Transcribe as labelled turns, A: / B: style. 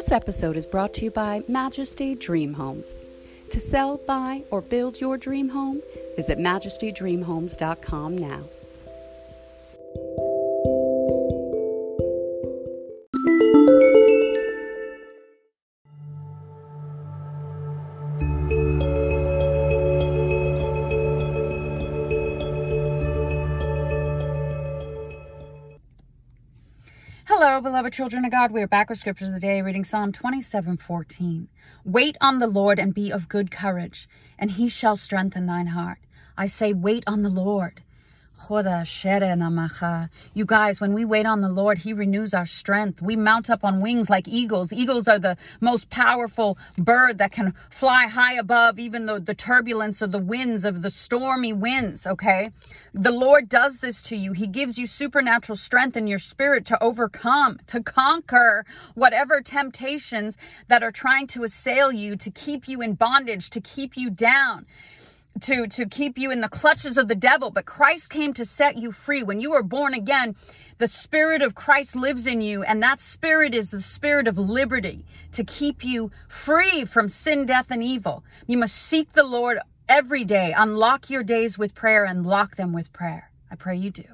A: This episode is brought to you by Majesty Dream Homes. To sell, buy, or build your dream home, visit majestydreamhomes.com now.
B: Hello, beloved children of God. We are back with scriptures of the day, reading Psalm 27 14. Wait on the Lord and be of good courage, and he shall strengthen thine heart. I say, wait on the Lord. You guys, when we wait on the Lord, He renews our strength. We mount up on wings like eagles. Eagles are the most powerful bird that can fly high above even the, the turbulence of the winds, of the stormy winds, okay? The Lord does this to you. He gives you supernatural strength in your spirit to overcome, to conquer whatever temptations that are trying to assail you, to keep you in bondage, to keep you down to to keep you in the clutches of the devil but Christ came to set you free. When you were born again the spirit of Christ lives in you and that spirit is the spirit of liberty to keep you free from sin death and evil. You must seek the Lord every day. Unlock your days with prayer and lock them with prayer. I pray you do